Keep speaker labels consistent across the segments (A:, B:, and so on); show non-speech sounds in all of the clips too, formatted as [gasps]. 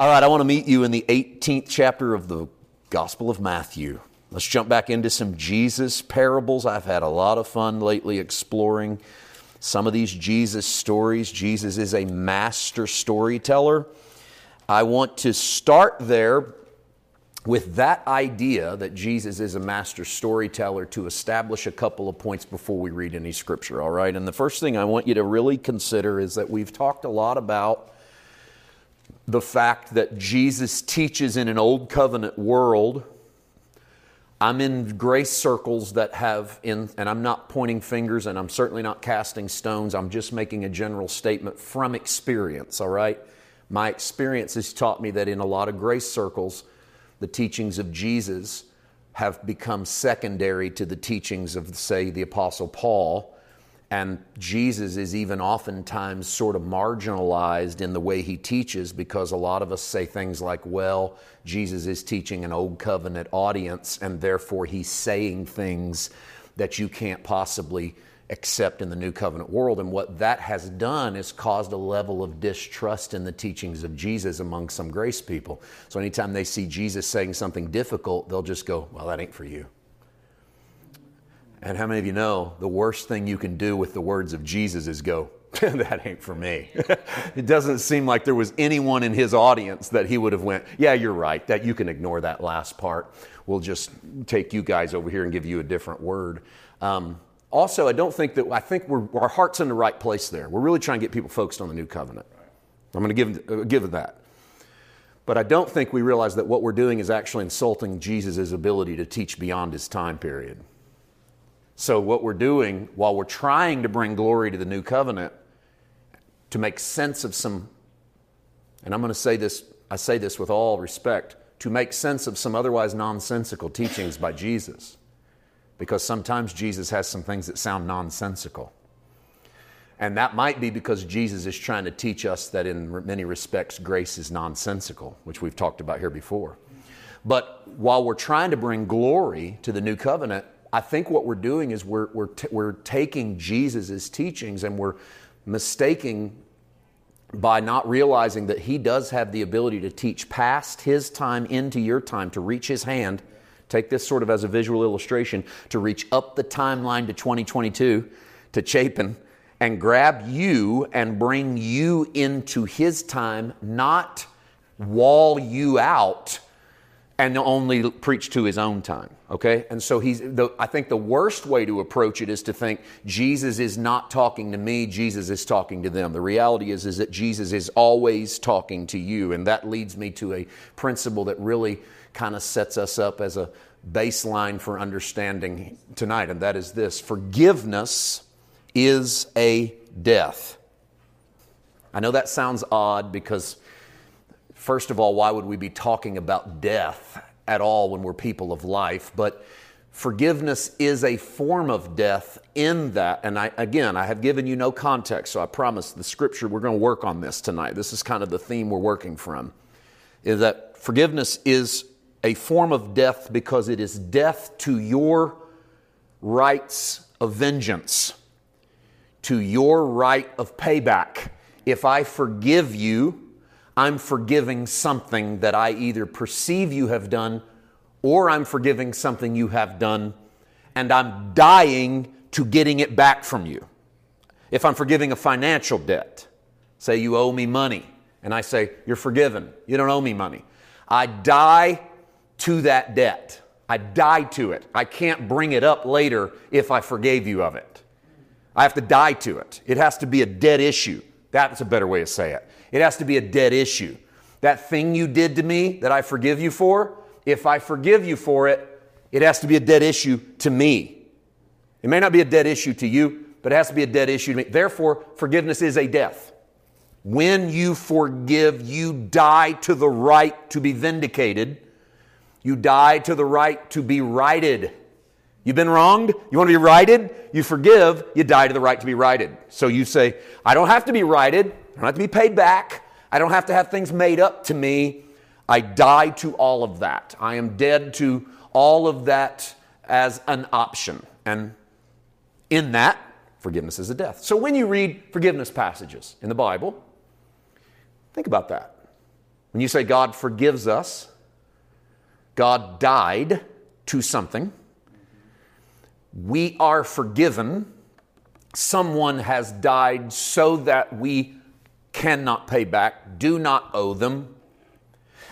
A: All right, I want to meet you in the 18th chapter of the Gospel of Matthew. Let's jump back into some Jesus parables. I've had a lot of fun lately exploring some of these Jesus stories. Jesus is a master storyteller. I want to start there with that idea that Jesus is a master storyteller to establish a couple of points before we read any scripture, all right? And the first thing I want you to really consider is that we've talked a lot about the fact that Jesus teaches in an old covenant world. I'm in grace circles that have in, and I'm not pointing fingers and I'm certainly not casting stones. I'm just making a general statement from experience, all right? My experience has taught me that in a lot of grace circles, the teachings of Jesus have become secondary to the teachings of, say, the Apostle Paul and Jesus is even oftentimes sort of marginalized in the way he teaches because a lot of us say things like, well, Jesus is teaching an old covenant audience, and therefore he's saying things that you can't possibly accept in the new covenant world. And what that has done is caused a level of distrust in the teachings of Jesus among some grace people. So anytime they see Jesus saying something difficult, they'll just go, well, that ain't for you. And how many of you know the worst thing you can do with the words of Jesus is go, [laughs] that ain't for me. [laughs] it doesn't seem like there was anyone in his audience that he would have went, yeah, you're right, that you can ignore that last part. We'll just take you guys over here and give you a different word. Um, also, I don't think that, I think our heart's in the right place there. We're really trying to get people focused on the new covenant. I'm going to give, uh, give that. But I don't think we realize that what we're doing is actually insulting Jesus' ability to teach beyond his time period. So, what we're doing while we're trying to bring glory to the new covenant, to make sense of some, and I'm going to say this, I say this with all respect, to make sense of some otherwise nonsensical teachings by Jesus. Because sometimes Jesus has some things that sound nonsensical. And that might be because Jesus is trying to teach us that in many respects grace is nonsensical, which we've talked about here before. But while we're trying to bring glory to the new covenant, I think what we're doing is we're, we're, t- we're taking Jesus' teachings and we're mistaking by not realizing that he does have the ability to teach past his time into your time, to reach his hand. Take this sort of as a visual illustration to reach up the timeline to 2022 to Chapin and grab you and bring you into his time, not wall you out and only preach to his own time. Okay? And so he's, the, I think the worst way to approach it is to think Jesus is not talking to me, Jesus is talking to them. The reality is, is that Jesus is always talking to you. And that leads me to a principle that really kind of sets us up as a baseline for understanding tonight. And that is this forgiveness is a death. I know that sounds odd because First of all, why would we be talking about death at all when we're people of life? But forgiveness is a form of death in that. And I, again, I have given you no context, so I promise the scripture, we're going to work on this tonight. This is kind of the theme we're working from. Is that forgiveness is a form of death because it is death to your rights of vengeance, to your right of payback. If I forgive you, I'm forgiving something that I either perceive you have done or I'm forgiving something you have done and I'm dying to getting it back from you. If I'm forgiving a financial debt, say you owe me money, and I say, You're forgiven, you don't owe me money. I die to that debt. I die to it. I can't bring it up later if I forgave you of it. I have to die to it. It has to be a dead issue. That's a better way to say it. It has to be a dead issue. That thing you did to me that I forgive you for, if I forgive you for it, it has to be a dead issue to me. It may not be a dead issue to you, but it has to be a dead issue to me. Therefore, forgiveness is a death. When you forgive, you die to the right to be vindicated. You die to the right to be righted. You've been wronged, you want to be righted, you forgive, you die to the right to be righted. So you say, I don't have to be righted, I don't have to be paid back. I don't have to have things made up to me. I die to all of that. I am dead to all of that as an option. And in that, forgiveness is a death. So when you read forgiveness passages in the Bible, think about that. When you say God forgives us, God died to something. We are forgiven. Someone has died so that we cannot pay back, do not owe them.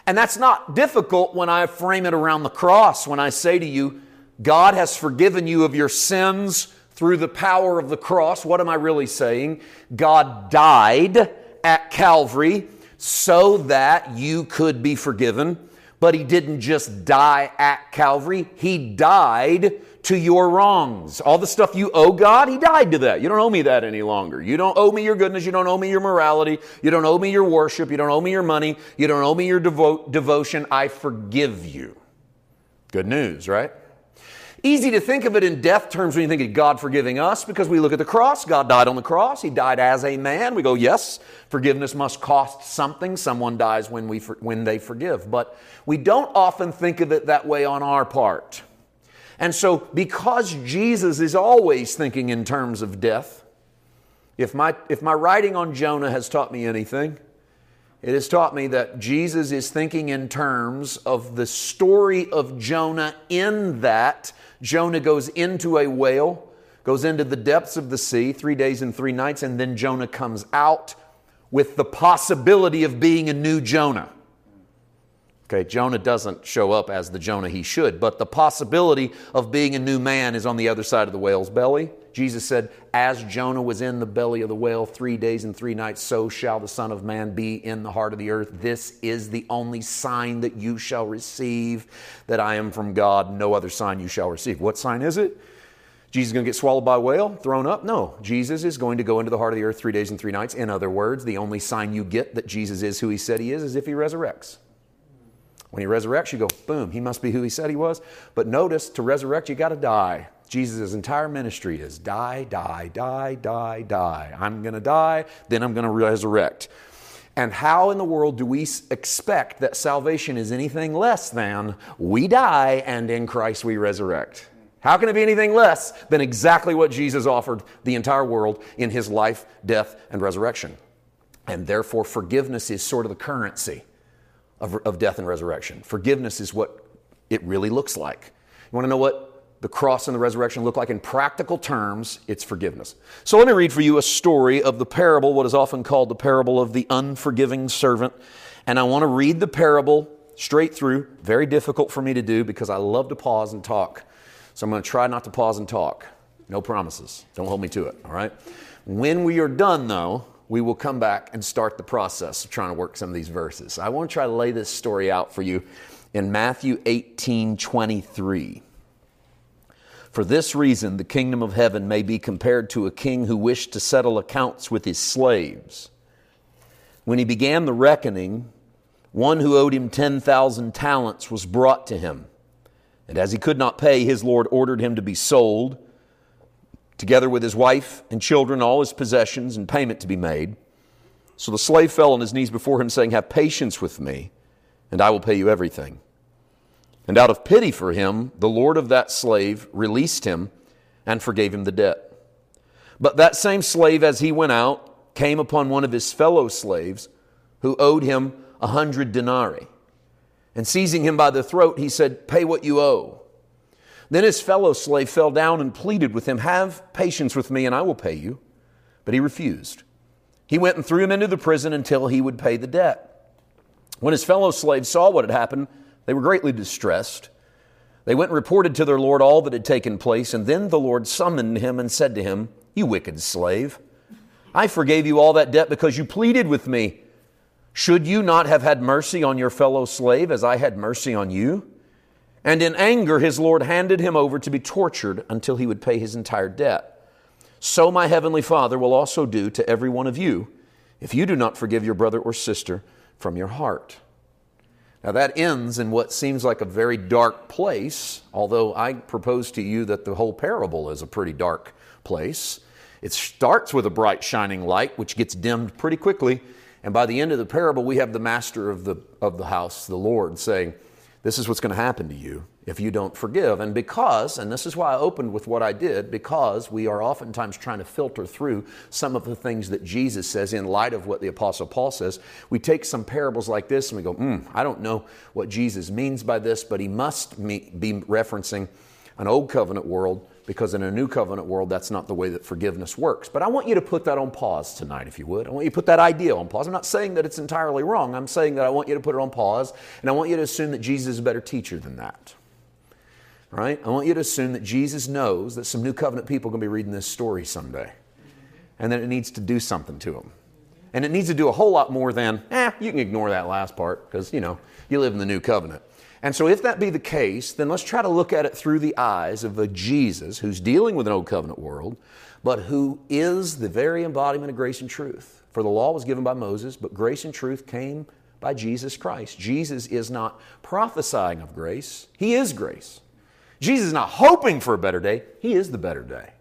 A: And that's not difficult when I frame it around the cross, when I say to you, God has forgiven you of your sins through the power of the cross. What am I really saying? God died at Calvary so that you could be forgiven. But he didn't just die at Calvary, he died to your wrongs. All the stuff you owe God, he died to that. You don't owe me that any longer. You don't owe me your goodness, you don't owe me your morality, you don't owe me your worship, you don't owe me your money, you don't owe me your devo- devotion. I forgive you. Good news, right? Easy to think of it in death terms when you think of God forgiving us because we look at the cross. God died on the cross. He died as a man. We go, yes, forgiveness must cost something. Someone dies when, we, when they forgive. But we don't often think of it that way on our part. And so, because Jesus is always thinking in terms of death, if my, if my writing on Jonah has taught me anything, it has taught me that Jesus is thinking in terms of the story of Jonah in that Jonah goes into a whale, goes into the depths of the sea, three days and three nights, and then Jonah comes out with the possibility of being a new Jonah. Okay, Jonah doesn't show up as the Jonah he should, but the possibility of being a new man is on the other side of the whale's belly. Jesus said, As Jonah was in the belly of the whale three days and three nights, so shall the Son of Man be in the heart of the earth. This is the only sign that you shall receive that I am from God. No other sign you shall receive. What sign is it? Jesus is going to get swallowed by a whale, thrown up? No. Jesus is going to go into the heart of the earth three days and three nights. In other words, the only sign you get that Jesus is who he said he is is if he resurrects. When he resurrects, you go, boom, he must be who he said he was. But notice, to resurrect, you got to die. Jesus' entire ministry is die, die, die, die, die. I'm going to die, then I'm going to resurrect. And how in the world do we expect that salvation is anything less than we die and in Christ we resurrect? How can it be anything less than exactly what Jesus offered the entire world in his life, death, and resurrection? And therefore, forgiveness is sort of the currency of, of death and resurrection. Forgiveness is what it really looks like. You want to know what the cross and the resurrection look like in practical terms? It's forgiveness. So let me read for you a story of the parable, what is often called the parable of the unforgiving servant. And I want to read the parable straight through. Very difficult for me to do because I love to pause and talk. So I'm going to try not to pause and talk. No promises. Don't hold me to it, all right? When we are done, though, we will come back and start the process of trying to work some of these verses. I want to try to lay this story out for you in Matthew 18 23. For this reason, the kingdom of heaven may be compared to a king who wished to settle accounts with his slaves. When he began the reckoning, one who owed him 10,000 talents was brought to him. And as he could not pay, his Lord ordered him to be sold together with his wife and children, all his possessions, and payment to be made. So the slave fell on his knees before him, saying, Have patience with me, and I will pay you everything. And out of pity for him, the Lord of that slave released him and forgave him the debt. But that same slave, as he went out, came upon one of his fellow slaves who owed him a hundred denarii. And seizing him by the throat, he said, Pay what you owe. Then his fellow slave fell down and pleaded with him, Have patience with me, and I will pay you. But he refused. He went and threw him into the prison until he would pay the debt. When his fellow slaves saw what had happened, they were greatly distressed. They went and reported to their Lord all that had taken place, and then the Lord summoned him and said to him, You wicked slave, I forgave you all that debt because you pleaded with me. Should you not have had mercy on your fellow slave as I had mercy on you? And in anger, his Lord handed him over to be tortured until he would pay his entire debt. So my heavenly Father will also do to every one of you if you do not forgive your brother or sister from your heart. Now, that ends in what seems like a very dark place, although I propose to you that the whole parable is a pretty dark place. It starts with a bright, shining light, which gets dimmed pretty quickly. And by the end of the parable, we have the master of the, of the house, the Lord, saying, this is what's going to happen to you if you don't forgive. And because, and this is why I opened with what I did, because we are oftentimes trying to filter through some of the things that Jesus says in light of what the Apostle Paul says, we take some parables like this and we go, hmm, I don't know what Jesus means by this, but he must be referencing an old covenant world because in a new covenant world, that's not the way that forgiveness works. But I want you to put that on pause tonight, if you would. I want you to put that idea on pause. I'm not saying that it's entirely wrong. I'm saying that I want you to put it on pause, and I want you to assume that Jesus is a better teacher than that. Right? I want you to assume that Jesus knows that some new covenant people are going to be reading this story someday, and that it needs to do something to them. And it needs to do a whole lot more than, eh, you can ignore that last part because, you know, you live in the new covenant. And so, if that be the case, then let's try to look at it through the eyes of a Jesus who's dealing with an old covenant world, but who is the very embodiment of grace and truth. For the law was given by Moses, but grace and truth came by Jesus Christ. Jesus is not prophesying of grace, He is grace. Jesus is not hoping for a better day, He is the better day.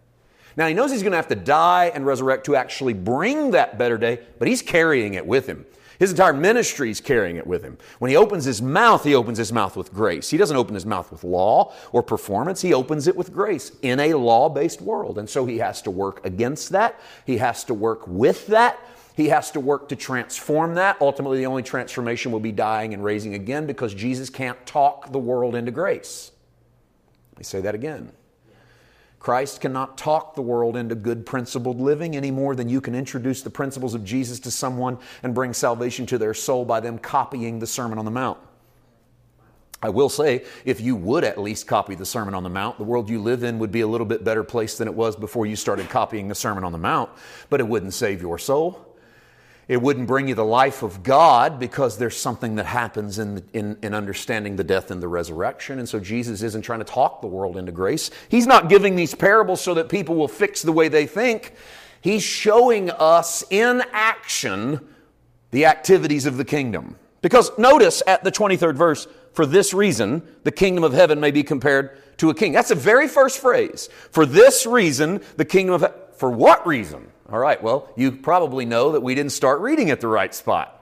A: Now, He knows He's going to have to die and resurrect to actually bring that better day, but He's carrying it with Him. His entire ministry is carrying it with him. When he opens his mouth, he opens his mouth with grace. He doesn't open his mouth with law or performance, he opens it with grace in a law based world. And so he has to work against that, he has to work with that. He has to work to transform that. Ultimately, the only transformation will be dying and raising again because Jesus can't talk the world into grace. Let me say that again. Christ cannot talk the world into good principled living any more than you can introduce the principles of Jesus to someone and bring salvation to their soul by them copying the Sermon on the Mount. I will say, if you would at least copy the Sermon on the Mount, the world you live in would be a little bit better place than it was before you started copying the Sermon on the Mount, but it wouldn't save your soul. It wouldn't bring you the life of God because there's something that happens in, in, in, understanding the death and the resurrection. And so Jesus isn't trying to talk the world into grace. He's not giving these parables so that people will fix the way they think. He's showing us in action the activities of the kingdom. Because notice at the 23rd verse, for this reason, the kingdom of heaven may be compared to a king. That's the very first phrase. For this reason, the kingdom of heaven. For what reason? All right, well, you probably know that we didn't start reading at the right spot.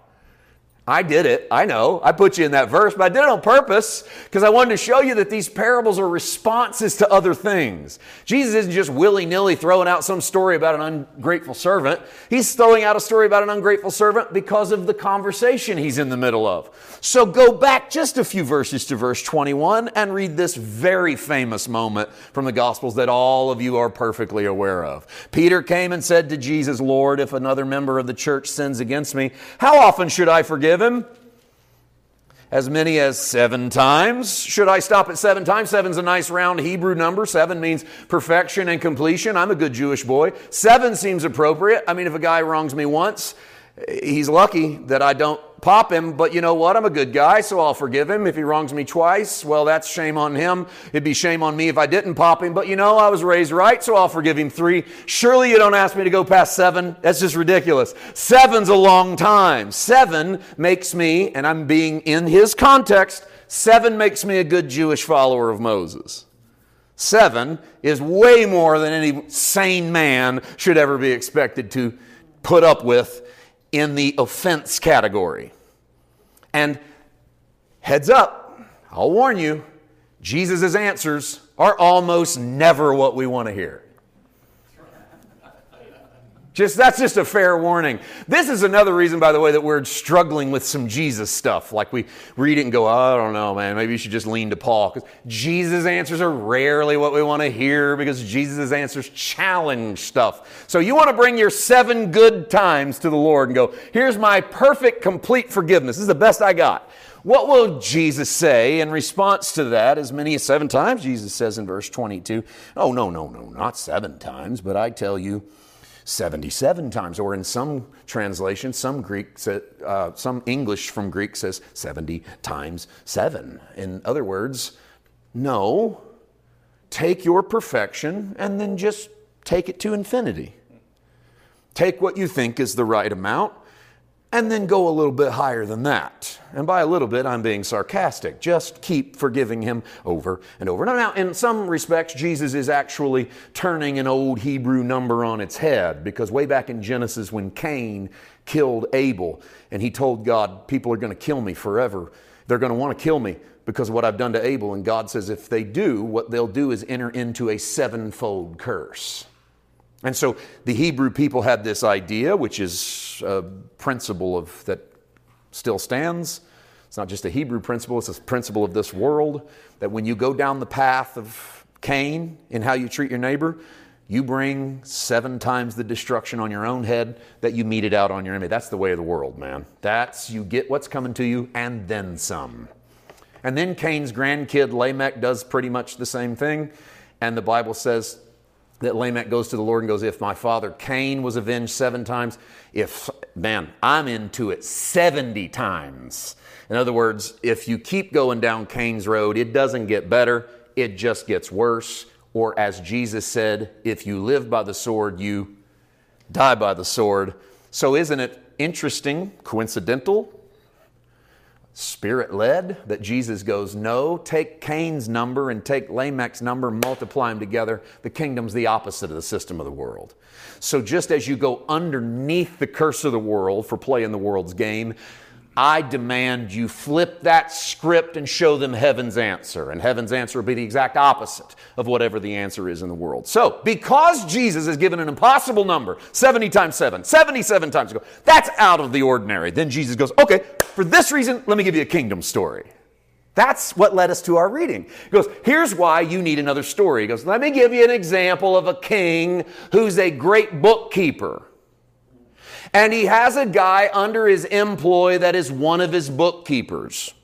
A: I did it. I know. I put you in that verse, but I did it on purpose because I wanted to show you that these parables are responses to other things. Jesus isn't just willy nilly throwing out some story about an ungrateful servant. He's throwing out a story about an ungrateful servant because of the conversation he's in the middle of. So go back just a few verses to verse 21 and read this very famous moment from the Gospels that all of you are perfectly aware of. Peter came and said to Jesus, Lord, if another member of the church sins against me, how often should I forgive? Forgive? As many as seven times. Should I stop at seven times? Seven's a nice round Hebrew number. Seven means perfection and completion. I'm a good Jewish boy. Seven seems appropriate. I mean, if a guy wrongs me once, he's lucky that I don't pop him, but you know what? I'm a good guy, so I'll forgive him. If he wrongs me twice, well, that's shame on him. It'd be shame on me if I didn't pop him, but you know, I was raised right, so I'll forgive him three. Surely you don't ask me to go past seven. That's just ridiculous. Seven's a long time. Seven makes me, and I'm being in his context, seven makes me a good Jewish follower of Moses. Seven is way more than any sane man should ever be expected to put up with in the offense category. And heads up, I'll warn you, Jesus' answers are almost never what we want to hear. Just that's just a fair warning. This is another reason, by the way, that we're struggling with some Jesus stuff. Like we read it and go, oh, I don't know, man. Maybe you should just lean to Paul because Jesus' answers are rarely what we want to hear because Jesus' answers challenge stuff. So you want to bring your seven good times to the Lord and go, here's my perfect, complete forgiveness. This is the best I got. What will Jesus say in response to that? As many as seven times, Jesus says in verse 22. Oh, no, no, no, not seven times, but I tell you 77 times, or in some translations, some Greek, uh, some English from Greek says 70 times seven. In other words, no, take your perfection and then just take it to infinity. Take what you think is the right amount and then go a little bit higher than that. And by a little bit, I'm being sarcastic. Just keep forgiving him over and over. Now, in some respects, Jesus is actually turning an old Hebrew number on its head because way back in Genesis, when Cain killed Abel and he told God, People are going to kill me forever, they're going to want to kill me because of what I've done to Abel. And God says, If they do, what they'll do is enter into a sevenfold curse. And so the Hebrew people had this idea, which is a principle of, that still stands. It's not just a Hebrew principle, it's a principle of this world that when you go down the path of Cain in how you treat your neighbor, you bring seven times the destruction on your own head that you meted out on your enemy. That's the way of the world, man. That's you get what's coming to you and then some. And then Cain's grandkid Lamech does pretty much the same thing. And the Bible says that Lamech goes to the Lord and goes, If my father Cain was avenged seven times, if, man, I'm into it 70 times. In other words, if you keep going down Cain's road, it doesn't get better, it just gets worse. Or as Jesus said, if you live by the sword, you die by the sword. So isn't it interesting, coincidental, spirit led that Jesus goes, No, take Cain's number and take Lamech's number, multiply them together. The kingdom's the opposite of the system of the world. So just as you go underneath the curse of the world for playing the world's game, I demand you flip that script and show them heaven's answer. And heaven's answer will be the exact opposite of whatever the answer is in the world. So, because Jesus is given an impossible number, 70 times 7, 77 times ago, that's out of the ordinary. Then Jesus goes, okay, for this reason, let me give you a kingdom story. That's what led us to our reading. He goes, Here's why you need another story. He goes, Let me give you an example of a king who's a great bookkeeper. And he has a guy under his employ that is one of his bookkeepers.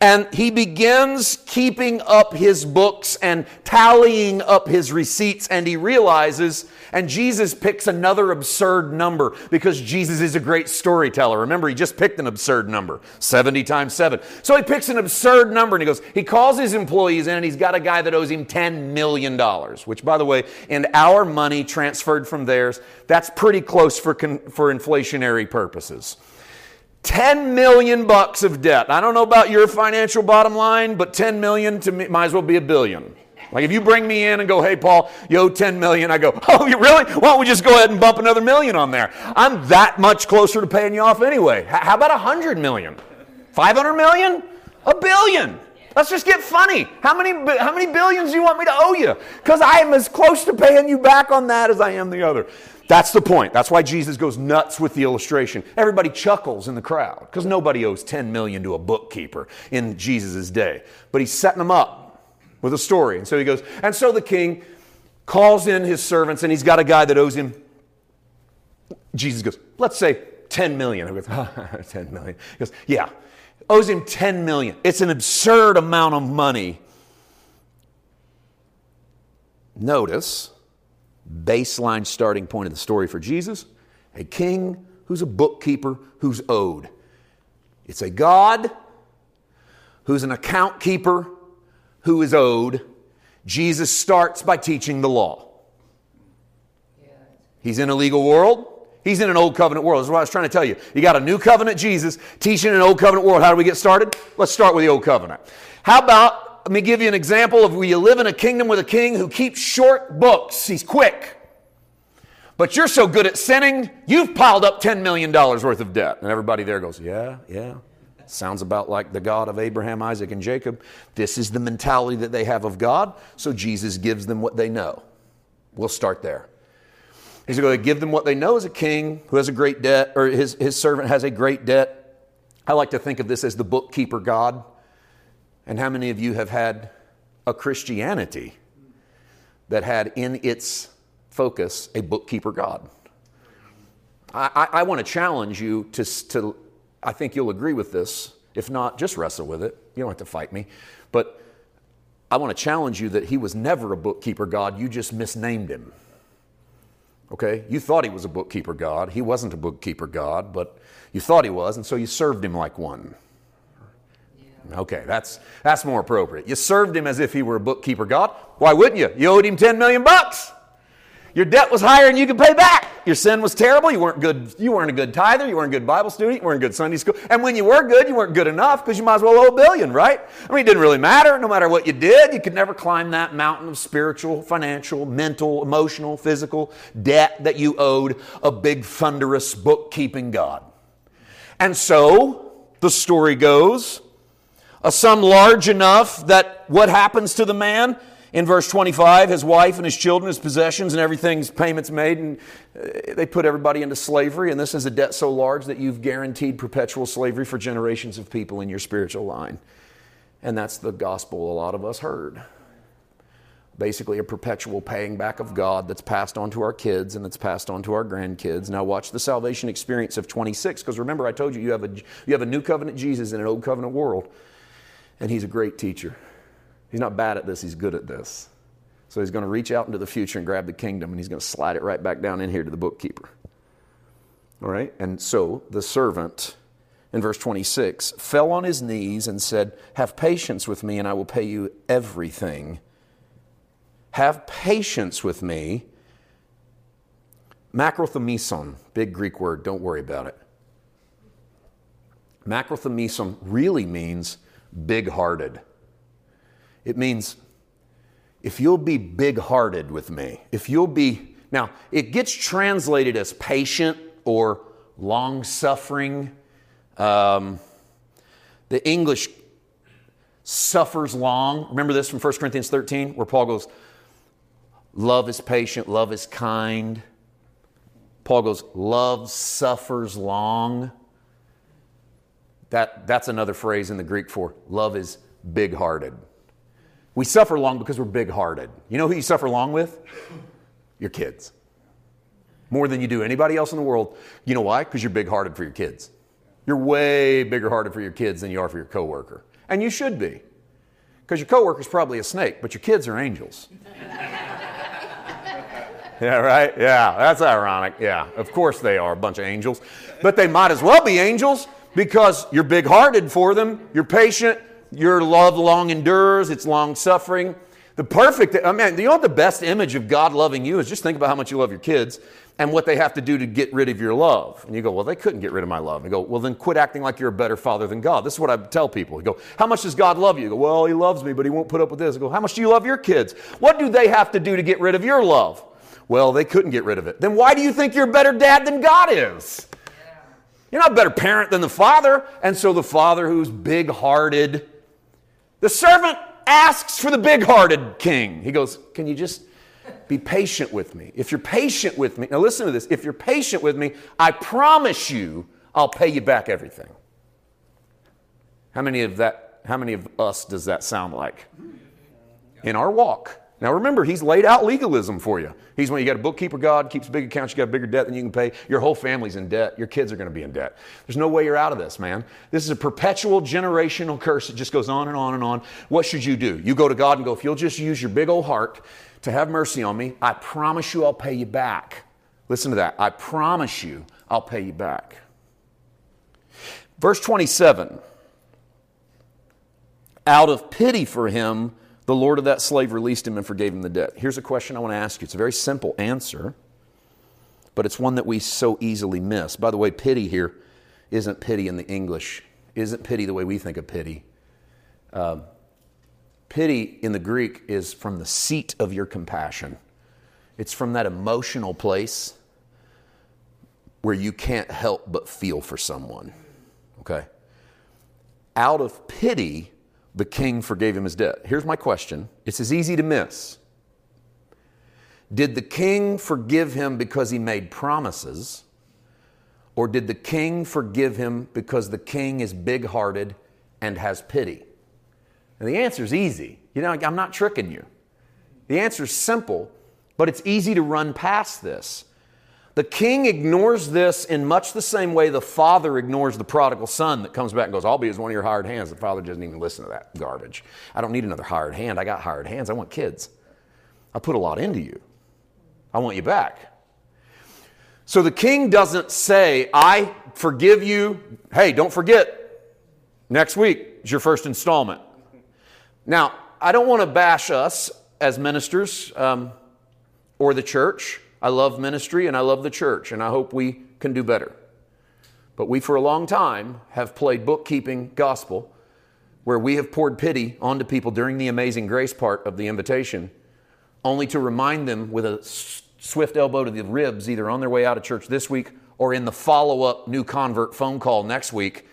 A: And he begins keeping up his books and tallying up his receipts, and he realizes, and Jesus picks another absurd number because Jesus is a great storyteller. Remember, he just picked an absurd number 70 times 7. So he picks an absurd number and he goes, he calls his employees in, and he's got a guy that owes him $10 million, which, by the way, in our money transferred from theirs, that's pretty close for, for inflationary purposes. 10 million bucks of debt. I don't know about your financial bottom line, but 10 million to me might as well be a billion. Like if you bring me in and go, hey, Paul, you owe 10 million, I go, [laughs] oh, you really? Why don't we just go ahead and bump another million on there? I'm that much closer to paying you off anyway. H- how about 100 million? 500 million? A billion. Let's just get funny. How many, how many billions do you want me to owe you? Because I am as close to paying you back on that as I am the other. That's the point. That's why Jesus goes nuts with the illustration. Everybody chuckles in the crowd because nobody owes 10 million to a bookkeeper in Jesus' day. But he's setting them up with a story. And so he goes, and so the king calls in his servants and he's got a guy that owes him. Jesus goes, let's say 10 million. He goes, [laughs] 10 million. He goes, yeah, owes him 10 million. It's an absurd amount of money. Notice baseline starting point of the story for Jesus a king who's a bookkeeper who's owed. It's a God who's an account keeper who is owed. Jesus starts by teaching the law. He's in a legal world. He's in an old covenant world. That's what I was trying to tell you. You got a new covenant Jesus teaching an old covenant world. How do we get started? Let's start with the old covenant. How about let me give you an example of where you live in a kingdom with a king who keeps short books. He's quick. But you're so good at sinning, you've piled up $10 million worth of debt. And everybody there goes, Yeah, yeah. Sounds about like the God of Abraham, Isaac, and Jacob. This is the mentality that they have of God, so Jesus gives them what they know. We'll start there. He's going to give them what they know as a king who has a great debt, or his, his servant has a great debt. I like to think of this as the bookkeeper God. And how many of you have had a Christianity that had in its focus a bookkeeper God? I, I, I want to challenge you to, to, I think you'll agree with this. If not, just wrestle with it. You don't have to fight me. But I want to challenge you that he was never a bookkeeper God, you just misnamed him. Okay? You thought he was a bookkeeper God. He wasn't a bookkeeper God, but you thought he was, and so you served him like one. Okay, that's, that's more appropriate. You served him as if he were a bookkeeper God. Why wouldn't you? You owed him 10 million bucks. Your debt was higher than you could pay back. Your sin was terrible. You weren't good. You weren't a good tither. You weren't a good Bible student. You weren't a good Sunday school. And when you were good, you weren't good enough because you might as well owe a billion, right? I mean, it didn't really matter. No matter what you did, you could never climb that mountain of spiritual, financial, mental, emotional, physical debt that you owed a big, thunderous bookkeeping God. And so the story goes a sum large enough that what happens to the man? In verse 25, his wife and his children, his possessions, and everything's payments made, and uh, they put everybody into slavery. And this is a debt so large that you've guaranteed perpetual slavery for generations of people in your spiritual line. And that's the gospel a lot of us heard. Basically, a perpetual paying back of God that's passed on to our kids and that's passed on to our grandkids. Now, watch the salvation experience of 26, because remember, I told you you have, a, you have a new covenant Jesus in an old covenant world, and he's a great teacher. He's not bad at this, he's good at this. So he's going to reach out into the future and grab the kingdom and he's going to slide it right back down in here to the bookkeeper. All right? And so the servant in verse 26 fell on his knees and said, Have patience with me and I will pay you everything. Have patience with me. Macrothemison, big Greek word, don't worry about it. Macrothemison really means big hearted. It means if you'll be big hearted with me, if you'll be, now it gets translated as patient or long suffering. Um, the English suffers long. Remember this from 1 Corinthians 13, where Paul goes, Love is patient, love is kind. Paul goes, Love suffers long. That, that's another phrase in the Greek for love is big hearted. We suffer long because we're big hearted. You know who you suffer long with? Your kids. More than you do anybody else in the world. You know why? Because you're big hearted for your kids. You're way bigger hearted for your kids than you are for your coworker. And you should be. Because your coworker's probably a snake, but your kids are angels. [laughs] yeah, right? Yeah, that's ironic. Yeah, of course they are a bunch of angels. But they might as well be angels because you're big hearted for them, you're patient, your love long endures, it's long suffering. The perfect, I mean, you know what the best image of God loving you is? Just think about how much you love your kids and what they have to do to get rid of your love. And you go, well, they couldn't get rid of my love. And you go, well, then quit acting like you're a better father than God. This is what I tell people. You go, how much does God love you? you go, well, he loves me, but he won't put up with this. I go, how much do you love your kids? What do they have to do to get rid of your love? Well, they couldn't get rid of it. Then why do you think you're a better dad than God is? You're not a better parent than the father. And so the father who's big hearted, the servant asks for the big hearted king. He goes, Can you just be patient with me? If you're patient with me, now listen to this. If you're patient with me, I promise you I'll pay you back everything. How many of that, how many of us does that sound like? In our walk. Now remember, he's laid out legalism for you. He's when you got a bookkeeper, God keeps big accounts, you got a bigger debt than you can pay. Your whole family's in debt. Your kids are going to be in debt. There's no way you're out of this, man. This is a perpetual generational curse that just goes on and on and on. What should you do? You go to God and go, if you'll just use your big old heart to have mercy on me, I promise you I'll pay you back. Listen to that. I promise you I'll pay you back. Verse 27 Out of pity for him, the Lord of that slave released him and forgave him the debt. Here's a question I want to ask you. It's a very simple answer, but it's one that we so easily miss. By the way, pity here isn't pity in the English, isn't pity the way we think of pity. Uh, pity in the Greek is from the seat of your compassion, it's from that emotional place where you can't help but feel for someone. Okay? Out of pity, the king forgave him his debt. Here's my question it's as easy to miss. Did the king forgive him because he made promises? Or did the king forgive him because the king is big hearted and has pity? And the answer is easy. You know, I'm not tricking you. The answer is simple, but it's easy to run past this. The king ignores this in much the same way the father ignores the prodigal son that comes back and goes, I'll be as one of your hired hands. The father doesn't even listen to that garbage. I don't need another hired hand. I got hired hands. I want kids. I put a lot into you. I want you back. So the king doesn't say, I forgive you. Hey, don't forget, next week is your first installment. Now, I don't want to bash us as ministers um, or the church. I love ministry and I love the church, and I hope we can do better. But we, for a long time, have played bookkeeping gospel where we have poured pity onto people during the amazing grace part of the invitation, only to remind them with a swift elbow to the ribs, either on their way out of church this week or in the follow up new convert phone call next week,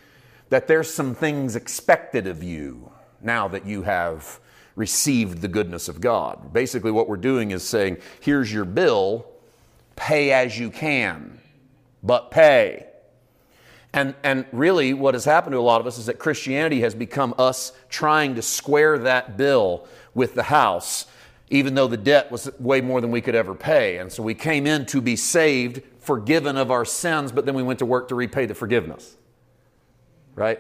A: that there's some things expected of you now that you have received the goodness of God. Basically, what we're doing is saying, here's your bill, pay as you can, but pay. And, and really, what has happened to a lot of us is that Christianity has become us trying to square that bill with the house, even though the debt was way more than we could ever pay. And so we came in to be saved, forgiven of our sins, but then we went to work to repay the forgiveness. Right?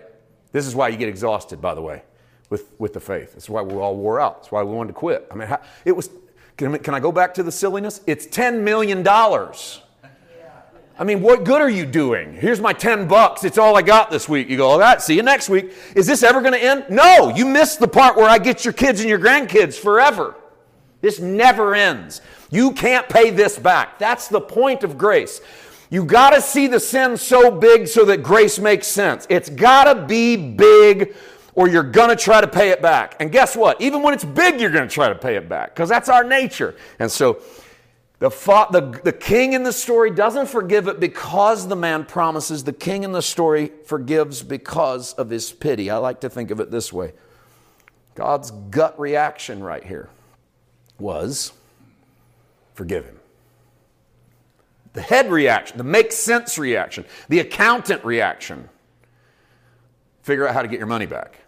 A: This is why you get exhausted, by the way, with, with the faith. This is why we're all wore out. That's why we wanted to quit. I mean, how, it was, can, can I go back to the silliness? It's $10 million. I mean, what good are you doing? Here's my 10 bucks. It's all I got this week. You go, all right, see you next week. Is this ever going to end? No, you missed the part where I get your kids and your grandkids forever. This never ends. You can't pay this back. That's the point of grace. You got to see the sin so big so that grace makes sense. It's got to be big or you're going to try to pay it back. And guess what? Even when it's big, you're going to try to pay it back because that's our nature. And so the, fa- the, the king in the story doesn't forgive it because the man promises. The king in the story forgives because of his pity. I like to think of it this way God's gut reaction right here was forgive him. The head reaction, the make sense reaction, the accountant reaction, figure out how to get your money back.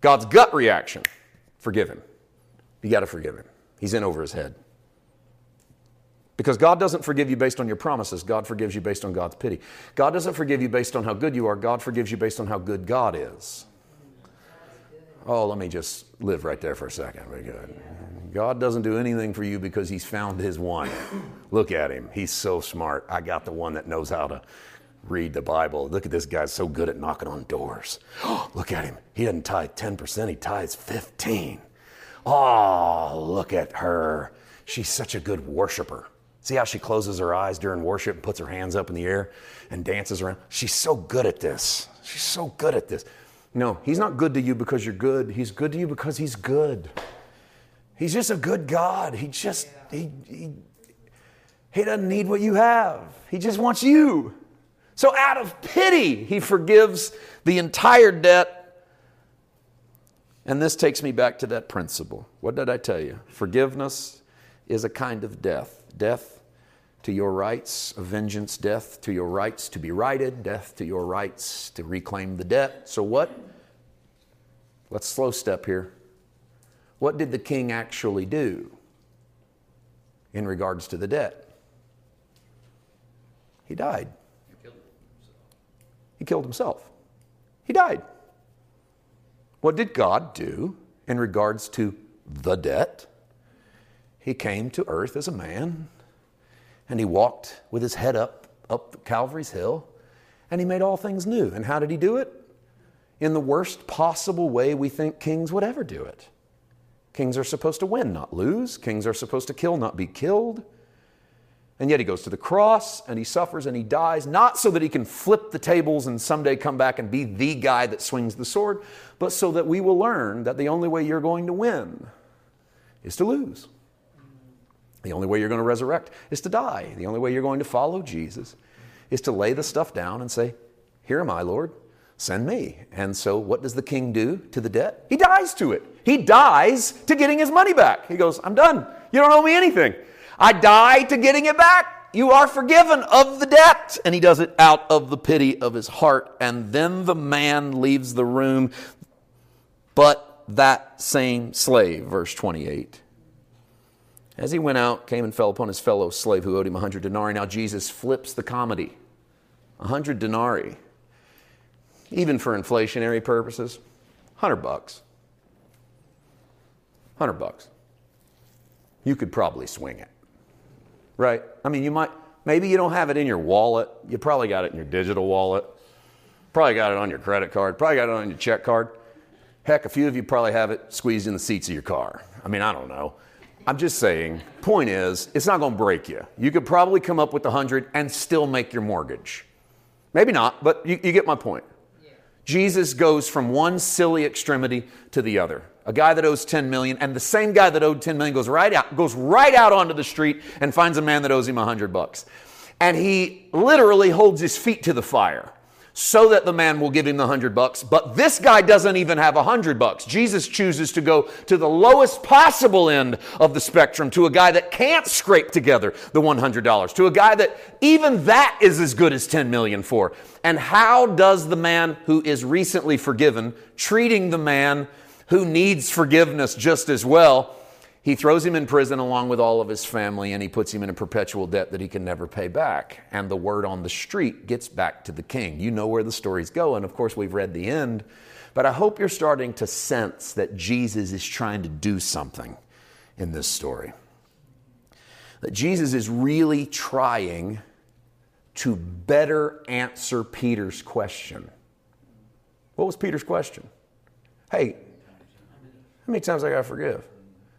A: God's gut reaction, forgive him. You got to forgive him. He's in over his head. Because God doesn't forgive you based on your promises, God forgives you based on God's pity. God doesn't forgive you based on how good you are, God forgives you based on how good God is. Oh, let me just live right there for a second. Very good. God doesn't do anything for you because He's found His one. Look at Him. He's so smart. I got the one that knows how to read the Bible. Look at this guy, so good at knocking on doors. [gasps] look at him. He doesn't tithe 10%, he tithes 15. Oh, look at her. She's such a good worshiper. See how she closes her eyes during worship and puts her hands up in the air and dances around? She's so good at this. She's so good at this. No, he's not good to you because you're good. He's good to you because he's good. He's just a good God. He just, he, he, he doesn't need what you have. He just wants you. So out of pity, he forgives the entire debt. And this takes me back to that principle. What did I tell you? Forgiveness is a kind of death. Death to your rights of vengeance, death to your rights to be righted, death to your rights to reclaim the debt. So, what? Let's slow step here. What did the king actually do in regards to the debt? He died. He killed himself. He died. What did God do in regards to the debt? He came to earth as a man and he walked with his head up, up Calvary's hill, and he made all things new. And how did he do it? In the worst possible way we think kings would ever do it. Kings are supposed to win, not lose. Kings are supposed to kill, not be killed. And yet he goes to the cross and he suffers and he dies, not so that he can flip the tables and someday come back and be the guy that swings the sword, but so that we will learn that the only way you're going to win is to lose. The only way you're going to resurrect is to die. The only way you're going to follow Jesus is to lay the stuff down and say, Here am I, Lord, send me. And so, what does the king do to the debt? He dies to it. He dies to getting his money back. He goes, I'm done. You don't owe me anything. I die to getting it back. You are forgiven of the debt. And he does it out of the pity of his heart. And then the man leaves the room, but that same slave, verse 28 as he went out, came and fell upon his fellow slave who owed him a hundred denarii. Now Jesus flips the comedy. A hundred denarii, even for inflationary purposes, hundred bucks. Hundred bucks. You could probably swing it, right? I mean, you might. Maybe you don't have it in your wallet. You probably got it in your digital wallet. Probably got it on your credit card. Probably got it on your check card. Heck, a few of you probably have it squeezed in the seats of your car. I mean, I don't know. I'm just saying, point is, it's not going to break you. You could probably come up with the 100 and still make your mortgage. Maybe not, but you, you get my point. Jesus goes from one silly extremity to the other. A guy that owes 10 million, and the same guy that owed 10 million goes right out, goes right out onto the street and finds a man that owes him 100 bucks. And he literally holds his feet to the fire so that the man will give him the hundred bucks. But this guy doesn't even have a hundred bucks. Jesus chooses to go to the lowest possible end of the spectrum to a guy that can't scrape together the $100, to a guy that even that is as good as 10 million for. And how does the man who is recently forgiven treating the man who needs forgiveness just as well? He throws him in prison along with all of his family and he puts him in a perpetual debt that he can never pay back. And the word on the street gets back to the king. You know where the story's going. Of course, we've read the end. But I hope you're starting to sense that Jesus is trying to do something in this story. That Jesus is really trying to better answer Peter's question. What was Peter's question? Hey, how many times I got to forgive?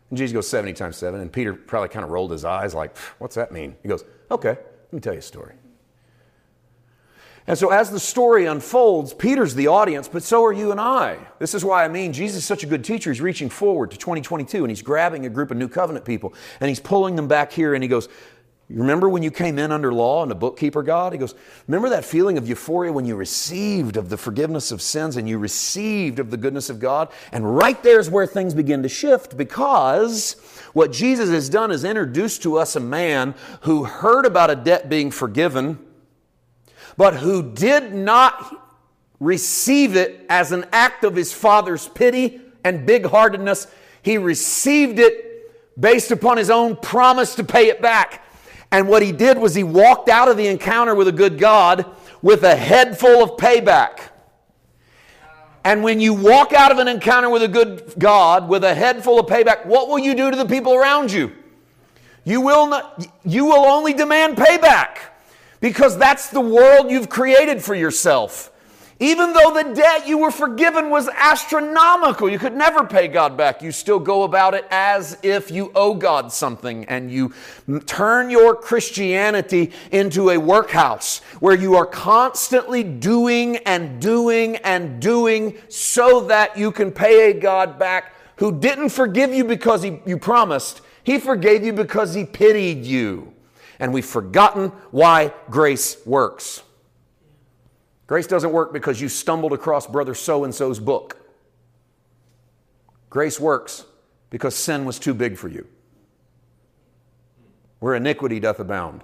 A: And Jesus goes 70 times 7. And Peter probably kind of rolled his eyes, like, what's that mean? He goes, okay, let me tell you a story. And so, as the story unfolds, Peter's the audience, but so are you and I. This is why I mean Jesus is such a good teacher. He's reaching forward to 2022 and he's grabbing a group of new covenant people and he's pulling them back here and he goes, you remember when you came in under law and the bookkeeper God? He goes, Remember that feeling of euphoria when you received of the forgiveness of sins and you received of the goodness of God? And right there's where things begin to shift because what Jesus has done is introduced to us a man who heard about a debt being forgiven, but who did not receive it as an act of his father's pity and big heartedness. He received it based upon his own promise to pay it back. And what he did was he walked out of the encounter with a good God with a head full of payback. And when you walk out of an encounter with a good God with a head full of payback, what will you do to the people around you? You will not you will only demand payback because that's the world you've created for yourself. Even though the debt you were forgiven was astronomical, you could never pay God back. You still go about it as if you owe God something, and you turn your Christianity into a workhouse where you are constantly doing and doing and doing so that you can pay a God back who didn't forgive you because he, you promised, He forgave you because He pitied you. And we've forgotten why grace works. Grace doesn't work because you stumbled across brother so and so's book. Grace works because sin was too big for you. Where iniquity doth abound,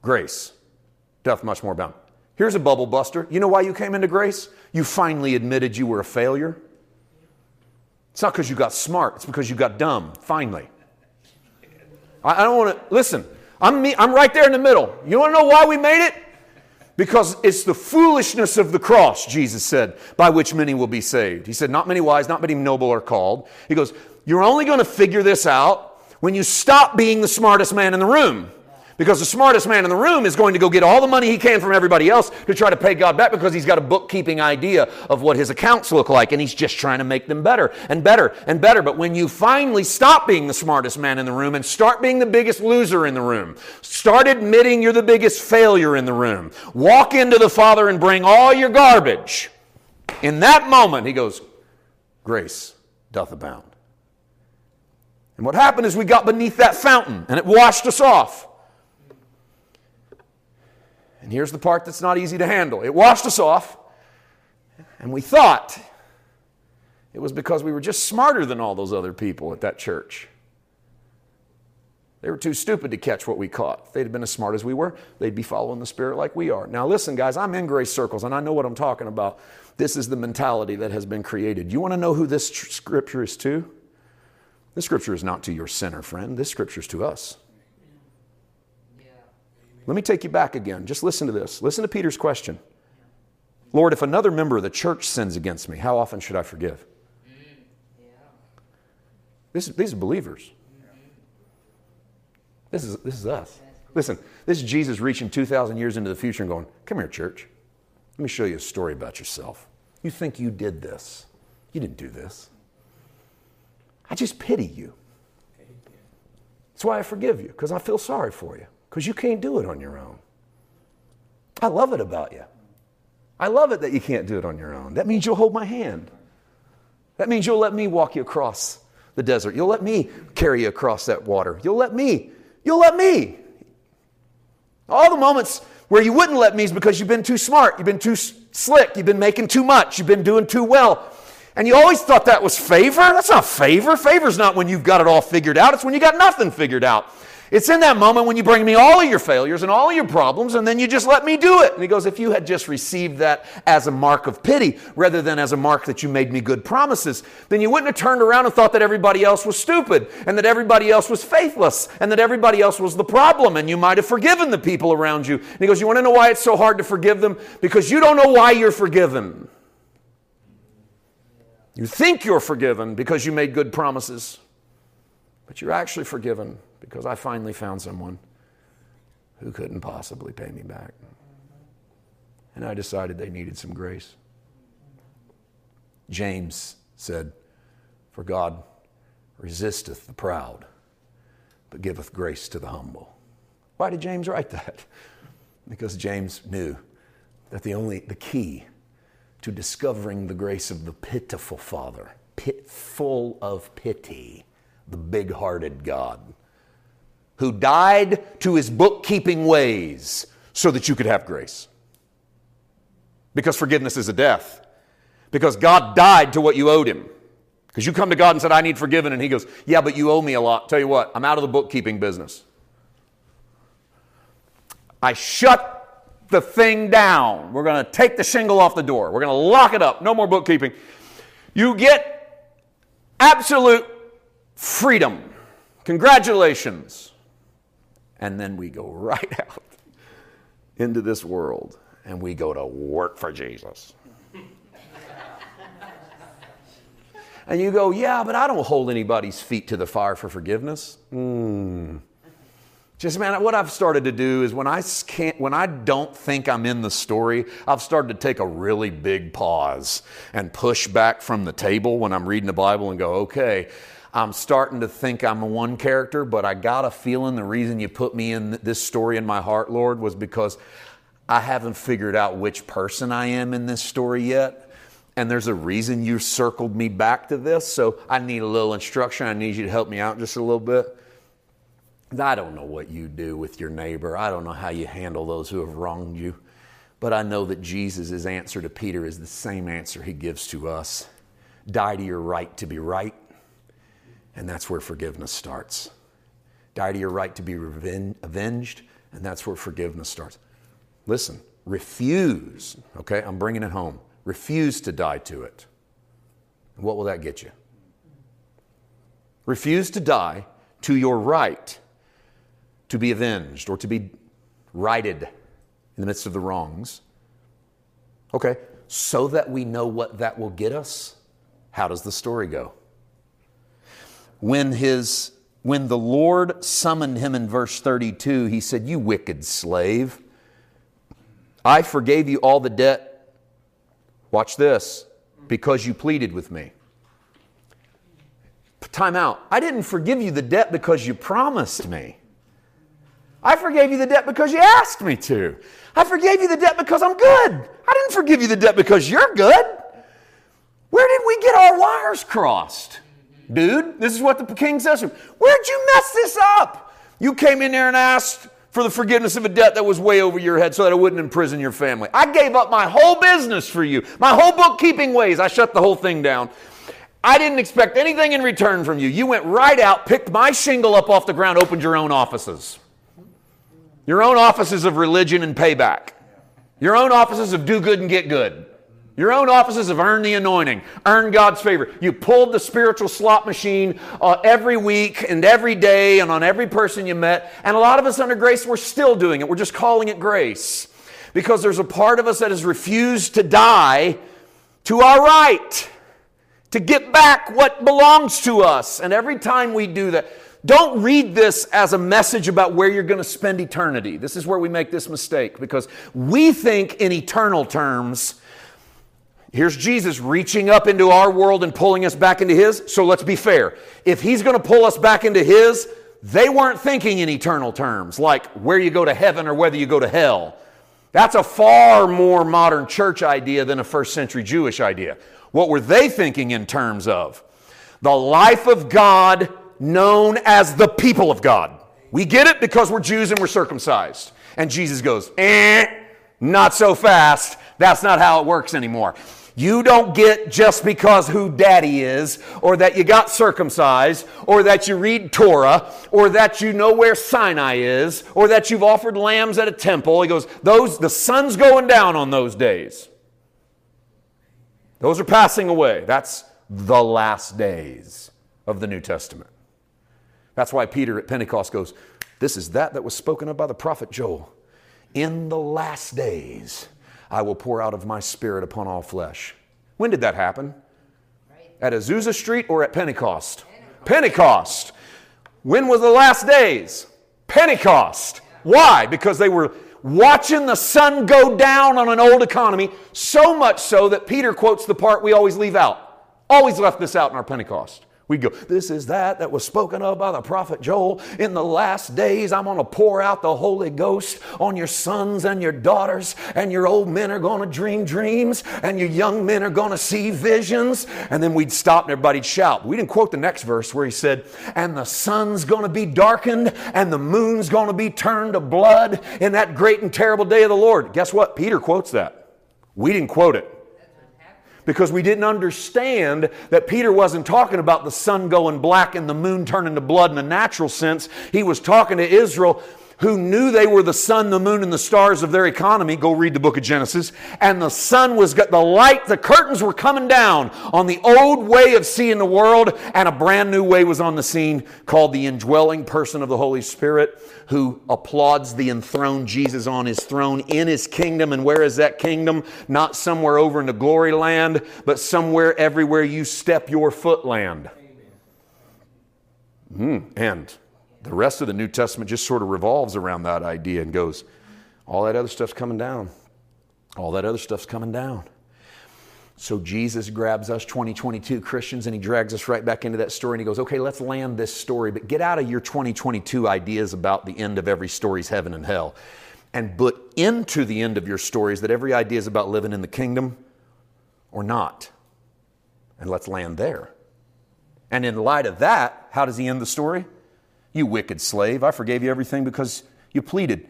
A: grace doth much more abound. Here's a bubble buster. You know why you came into grace? You finally admitted you were a failure. It's not because you got smart, it's because you got dumb, finally. I, I don't want to, listen, I'm, me, I'm right there in the middle. You want to know why we made it? Because it's the foolishness of the cross, Jesus said, by which many will be saved. He said, Not many wise, not many noble are called. He goes, You're only going to figure this out when you stop being the smartest man in the room. Because the smartest man in the room is going to go get all the money he can from everybody else to try to pay God back because he's got a bookkeeping idea of what his accounts look like and he's just trying to make them better and better and better. But when you finally stop being the smartest man in the room and start being the biggest loser in the room, start admitting you're the biggest failure in the room, walk into the Father and bring all your garbage. In that moment, he goes, Grace doth abound. And what happened is we got beneath that fountain and it washed us off. And here's the part that's not easy to handle it washed us off, and we thought it was because we were just smarter than all those other people at that church. They were too stupid to catch what we caught. If they'd have been as smart as we were, they'd be following the Spirit like we are. Now, listen, guys, I'm in grace circles and I know what I'm talking about. This is the mentality that has been created. You want to know who this scripture is to? This scripture is not to your sinner friend, this scripture is to us. Let me take you back again. Just listen to this. Listen to Peter's question Lord, if another member of the church sins against me, how often should I forgive? This, these are believers. This is, this is us. Listen, this is Jesus reaching 2,000 years into the future and going, Come here, church. Let me show you a story about yourself. You think you did this. You didn't do this. I just pity you. That's why I forgive you, because I feel sorry for you, because you can't do it on your own. I love it about you. I love it that you can't do it on your own. That means you'll hold my hand. That means you'll let me walk you across the desert. You'll let me carry you across that water. You'll let me. You'll let me. All the moments where you wouldn't let me is because you've been too smart, you've been too slick, you've been making too much, you've been doing too well. And you always thought that was favor? That's not favor. Favor's not when you've got it all figured out, it's when you got nothing figured out. It's in that moment when you bring me all of your failures and all of your problems, and then you just let me do it. And he goes, If you had just received that as a mark of pity rather than as a mark that you made me good promises, then you wouldn't have turned around and thought that everybody else was stupid and that everybody else was faithless and that everybody else was the problem, and you might have forgiven the people around you. And he goes, You want to know why it's so hard to forgive them? Because you don't know why you're forgiven. You think you're forgiven because you made good promises, but you're actually forgiven because I finally found someone who couldn't possibly pay me back. And I decided they needed some grace. James said, For God resisteth the proud, but giveth grace to the humble. Why did James write that? [laughs] Because James knew that the only the key to discovering the grace of the pitiful Father, pit, full of pity, the big hearted God, who died to his bookkeeping ways so that you could have grace. Because forgiveness is a death. Because God died to what you owed him. Because you come to God and said, I need forgiven, and he goes, Yeah, but you owe me a lot. Tell you what, I'm out of the bookkeeping business. I shut the thing down. We're going to take the shingle off the door. We're going to lock it up. No more bookkeeping. You get absolute freedom. Congratulations. And then we go right [laughs] out into this world and we go to work for Jesus. [laughs] and you go, yeah, but I don't hold anybody's feet to the fire for forgiveness. Mm. Just man, what I've started to do is when I can't, when I don't think I'm in the story, I've started to take a really big pause and push back from the table when I'm reading the Bible and go, okay, I'm starting to think I'm a one character, but I got a feeling the reason you put me in this story in my heart, Lord, was because I haven't figured out which person I am in this story yet. And there's a reason you circled me back to this. So I need a little instruction. I need you to help me out just a little bit. I don't know what you do with your neighbor. I don't know how you handle those who have wronged you. But I know that Jesus' answer to Peter is the same answer he gives to us die to your right to be right and that's where forgiveness starts. Die to your right to be avenged, and that's where forgiveness starts. Listen, refuse, okay? I'm bringing it home. Refuse to die to it. What will that get you? Refuse to die to your right to be avenged or to be righted in the midst of the wrongs. Okay, so that we know what that will get us, how does the story go? When his when the Lord summoned him in verse 32, he said, You wicked slave, I forgave you all the debt. Watch this, because you pleaded with me. Time out. I didn't forgive you the debt because you promised me. I forgave you the debt because you asked me to. I forgave you the debt because I'm good. I didn't forgive you the debt because you're good. Where did we get our wires crossed? Dude. This is what the king says to him. Where'd you mess this up? You came in there and asked for the forgiveness of a debt that was way over your head so that I wouldn't imprison your family. I gave up my whole business for you, my whole bookkeeping ways. I shut the whole thing down. I didn't expect anything in return from you. You went right out, picked my shingle up off the ground, opened your own offices. Your own offices of religion and payback. Your own offices of do good and get good. Your own offices have earned the anointing, earned God's favor. You pulled the spiritual slot machine uh, every week and every day and on every person you met. And a lot of us under grace, we're still doing it. We're just calling it grace because there's a part of us that has refused to die to our right, to get back what belongs to us. And every time we do that, don't read this as a message about where you're going to spend eternity. This is where we make this mistake because we think in eternal terms Here's Jesus reaching up into our world and pulling us back into His. So let's be fair. If He's going to pull us back into His, they weren't thinking in eternal terms, like where you go to heaven or whether you go to hell. That's a far more modern church idea than a first century Jewish idea. What were they thinking in terms of? The life of God known as the people of God. We get it because we're Jews and we're circumcised. And Jesus goes, eh, not so fast. That's not how it works anymore. You don't get just because who daddy is, or that you got circumcised, or that you read Torah, or that you know where Sinai is, or that you've offered lambs at a temple. He goes, those, the sun's going down on those days. Those are passing away. That's the last days of the New Testament. That's why Peter at Pentecost goes, This is that that was spoken of by the prophet Joel. In the last days, I will pour out of my spirit upon all flesh. When did that happen? At Azusa Street or at Pentecost? Pentecost. When was the last days? Pentecost. Why? Because they were watching the sun go down on an old economy, so much so that Peter quotes the part we always leave out. Always left this out in our Pentecost. We go, this is that that was spoken of by the prophet Joel. In the last days, I'm going to pour out the Holy Ghost on your sons and your daughters, and your old men are going to dream dreams, and your young men are going to see visions. And then we'd stop and everybody'd shout. We didn't quote the next verse where he said, and the sun's going to be darkened, and the moon's going to be turned to blood in that great and terrible day of the Lord. Guess what? Peter quotes that. We didn't quote it because we didn't understand that Peter wasn't talking about the sun going black and the moon turning to blood in a natural sense. He was talking to Israel who knew they were the sun, the moon, and the stars of their economy. Go read the book of Genesis. And the sun was got the light, the curtains were coming down on the old way of seeing the world, and a brand new way was on the scene called the indwelling person of the Holy Spirit, who applauds the enthroned Jesus on his throne in his kingdom. And where is that kingdom? Not somewhere over in the glory land, but somewhere everywhere you step your foot land. Mm, and the rest of the New Testament just sort of revolves around that idea and goes, all that other stuff's coming down. All that other stuff's coming down. So Jesus grabs us 2022 Christians and he drags us right back into that story and he goes, okay, let's land this story, but get out of your 2022 ideas about the end of every story's heaven and hell and put into the end of your stories that every idea is about living in the kingdom or not. And let's land there. And in light of that, how does he end the story? You wicked slave, I forgave you everything because you pleaded.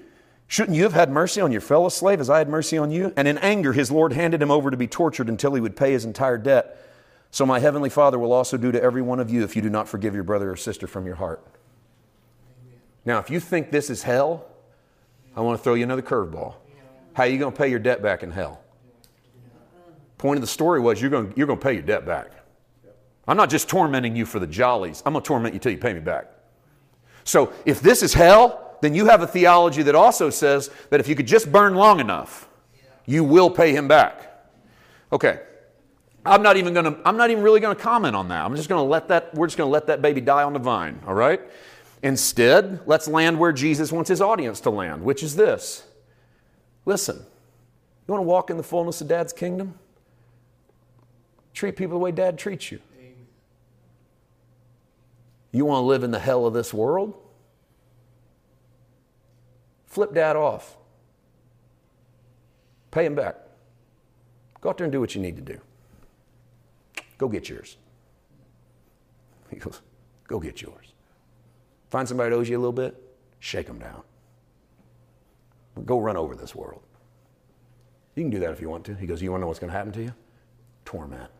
A: Shouldn't you have had mercy on your fellow slave as I had mercy on you? And in anger, his Lord handed him over to be tortured until he would pay his entire debt. So my heavenly Father will also do to every one of you if you do not forgive your brother or sister from your heart. Now, if you think this is hell, I want to throw you another curveball. How are you going to pay your debt back in hell? Point of the story was you're going, you're going to pay your debt back. I'm not just tormenting you for the jollies. I'm going to torment you till you pay me back. So if this is hell, then you have a theology that also says that if you could just burn long enough, you will pay him back. Okay. I'm not even going to I'm not even really going to comment on that. I'm just going to let that we're just going to let that baby die on the vine, all right? Instead, let's land where Jesus wants his audience to land, which is this. Listen. You want to walk in the fullness of dad's kingdom? Treat people the way dad treats you. You want to live in the hell of this world? Flip dad off. Pay him back. Go out there and do what you need to do. Go get yours. He goes, [laughs] Go get yours. Find somebody that owes you a little bit, shake them down. Go run over this world. You can do that if you want to. He goes, You want to know what's going to happen to you? Torment.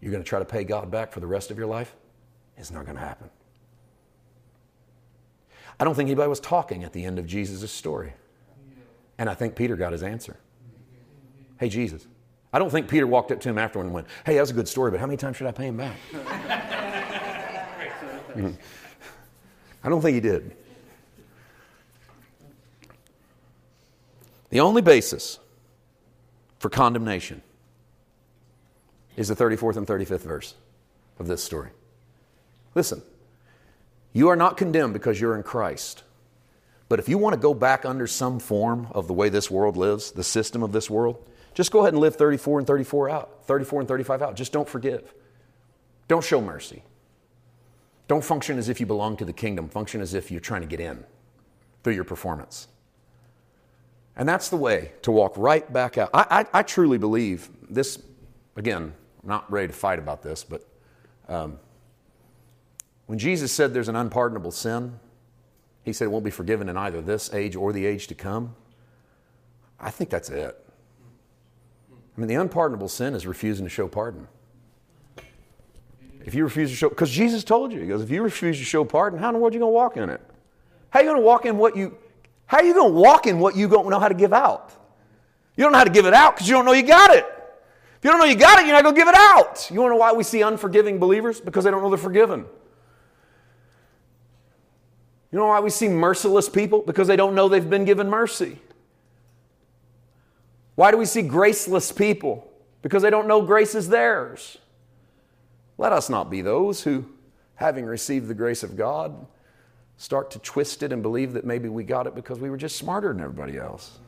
A: You're going to try to pay God back for the rest of your life? It's not going to happen. I don't think anybody was talking at the end of Jesus' story. And I think Peter got his answer. Hey, Jesus. I don't think Peter walked up to him afterward and went, Hey, that was a good story, but how many times should I pay him back? [laughs] I don't think he did. The only basis for condemnation is the 34th and 35th verse of this story. Listen, you are not condemned because you're in Christ. But if you want to go back under some form of the way this world lives, the system of this world, just go ahead and live 34 and 34 out, 34 and 35 out. Just don't forgive. Don't show mercy. Don't function as if you belong to the kingdom. Function as if you're trying to get in through your performance. And that's the way to walk right back out. I, I, I truly believe this, again, I'm not ready to fight about this, but um, when Jesus said there's an unpardonable sin, he said it won't be forgiven in either this age or the age to come. I think that's it. I mean, the unpardonable sin is refusing to show pardon. If you refuse to show, because Jesus told you, he goes, if you refuse to show pardon, how in the world are you going to walk in it? How are you going to walk in what you, how are you going to walk in what you don't know how to give out? You don't know how to give it out because you don't know you got it. If you don't know you got it, you're not going to give it out. You want to know why we see unforgiving believers? Because they don't know they're forgiven. You know why we see merciless people? Because they don't know they've been given mercy. Why do we see graceless people? Because they don't know grace is theirs. Let us not be those who, having received the grace of God, start to twist it and believe that maybe we got it because we were just smarter than everybody else.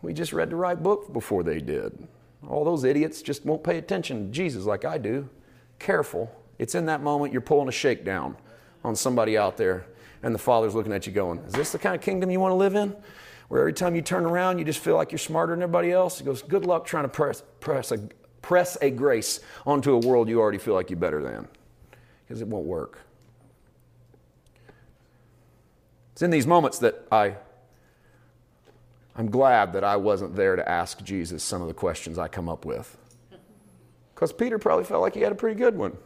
A: We just read the right book before they did. All those idiots just won't pay attention to Jesus like I do. Careful. It's in that moment you're pulling a shakedown on somebody out there, and the Father's looking at you going, Is this the kind of kingdom you want to live in? Where every time you turn around, you just feel like you're smarter than everybody else? He goes, Good luck trying to press, press, a, press a grace onto a world you already feel like you're better than, because it won't work. It's in these moments that I I'm glad that I wasn't there to ask Jesus some of the questions I come up with. Because Peter probably felt like he had a pretty good one.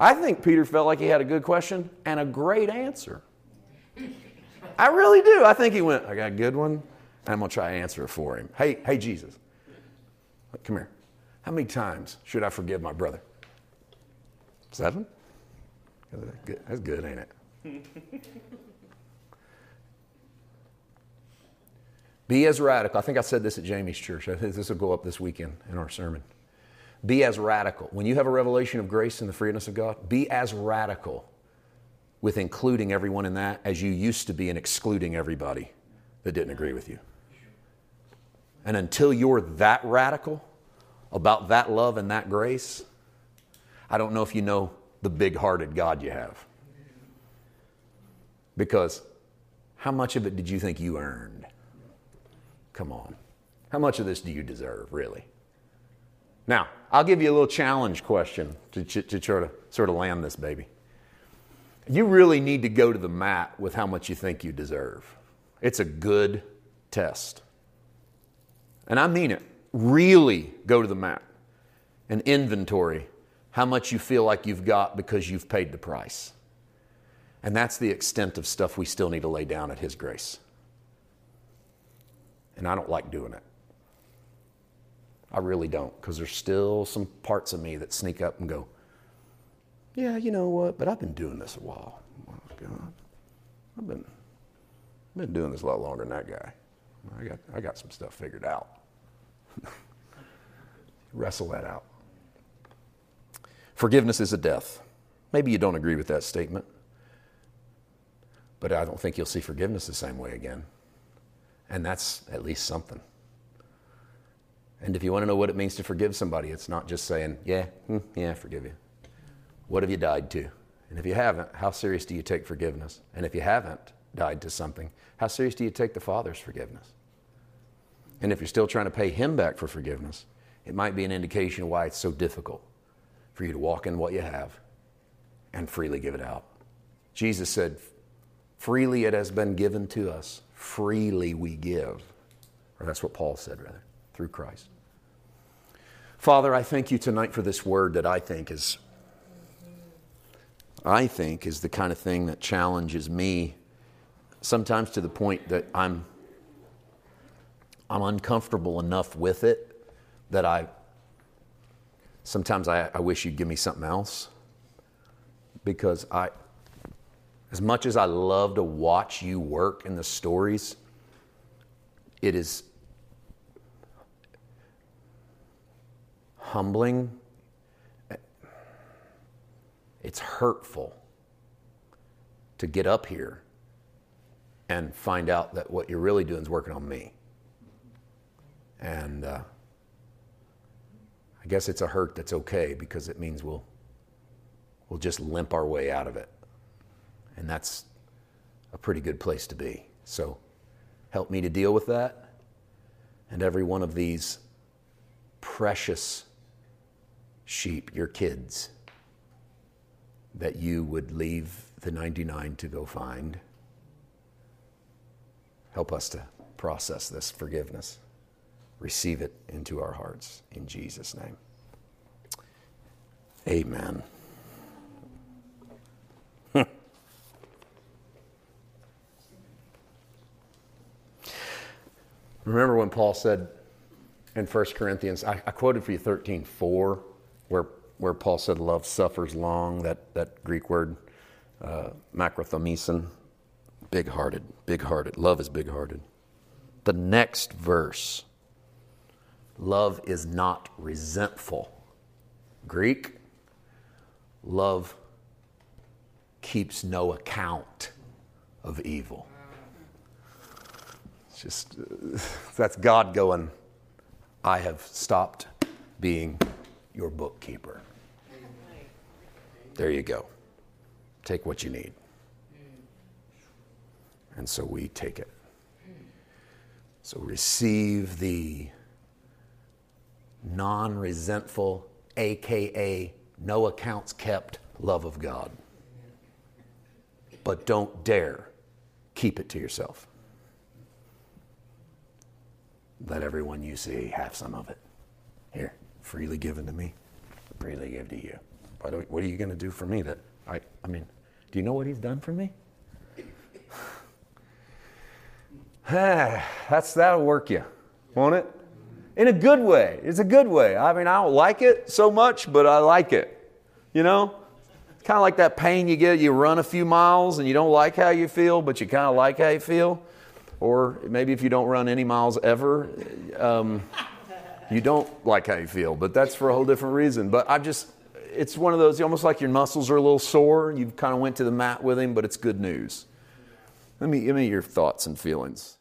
A: I think Peter felt like he had a good question and a great answer. I really do. I think he went, I got a good one, and I'm going to try to answer it for him. Hey, hey, Jesus, come here. How many times should I forgive my brother? Seven? That's good, ain't it? [laughs] Be as radical. I think I said this at Jamie's church. I think this will go up this weekend in our sermon. Be as radical. When you have a revelation of grace and the forgiveness of God, be as radical with including everyone in that as you used to be in excluding everybody that didn't agree with you. And until you're that radical about that love and that grace, I don't know if you know the big hearted God you have. Because how much of it did you think you earned? Come on. How much of this do you deserve, really? Now, I'll give you a little challenge question to, to try to sort of land this baby. You really need to go to the mat with how much you think you deserve. It's a good test. And I mean it. Really go to the mat and inventory how much you feel like you've got because you've paid the price. And that's the extent of stuff we still need to lay down at His grace and I don't like doing it. I really don't, because there's still some parts of me that sneak up and go, yeah, you know what, but I've been doing this a while. Oh, God. I've been, I've been doing this a lot longer than that guy. I got, I got some stuff figured out. [laughs] Wrestle that out. Forgiveness is a death. Maybe you don't agree with that statement, but I don't think you'll see forgiveness the same way again. And that's at least something. And if you want to know what it means to forgive somebody, it's not just saying, yeah, hmm, yeah, forgive you. What have you died to? And if you haven't, how serious do you take forgiveness? And if you haven't died to something, how serious do you take the Father's forgiveness? And if you're still trying to pay Him back for forgiveness, it might be an indication why it's so difficult for you to walk in what you have and freely give it out. Jesus said, Freely it has been given to us freely we give. Or that's what Paul said, rather, through Christ. Father, I thank you tonight for this word that I think is I think is the kind of thing that challenges me sometimes to the point that I'm I'm uncomfortable enough with it that I sometimes I, I wish you'd give me something else because I as much as I love to watch you work in the stories, it is humbling. It's hurtful to get up here and find out that what you're really doing is working on me. And uh, I guess it's a hurt that's okay because it means we'll we'll just limp our way out of it. And that's a pretty good place to be. So help me to deal with that. And every one of these precious sheep, your kids, that you would leave the 99 to go find. Help us to process this forgiveness, receive it into our hearts in Jesus' name. Amen. [laughs] Remember when Paul said in 1 Corinthians, I, I quoted for you 13 4, where, where Paul said, Love suffers long, that, that Greek word, uh, makrothomison, big hearted, big hearted. Love is big hearted. The next verse, love is not resentful. Greek, love keeps no account of evil. It's just, uh, [laughs] that's God going, I have stopped being your bookkeeper. There you go. Take what you need. And so we take it. So receive the non resentful, AKA no accounts kept love of God. But don't dare keep it to yourself. Let everyone you see have some of it. Freely given to me, freely give to you. What are you going to do for me that I, I mean, do you know what he's done for me? [sighs] That's that'll work you, won't it? In a good way. It's a good way. I mean, I don't like it so much, but I like it. You know? It's kind of like that pain you get. You run a few miles and you don't like how you feel, but you kind of like how you feel. Or maybe if you don't run any miles ever, um, you don't like how you feel, but that's for a whole different reason. But I just, it's one of those almost like your muscles are a little sore. You kind of went to the mat with him, but it's good news. Let me give me your thoughts and feelings.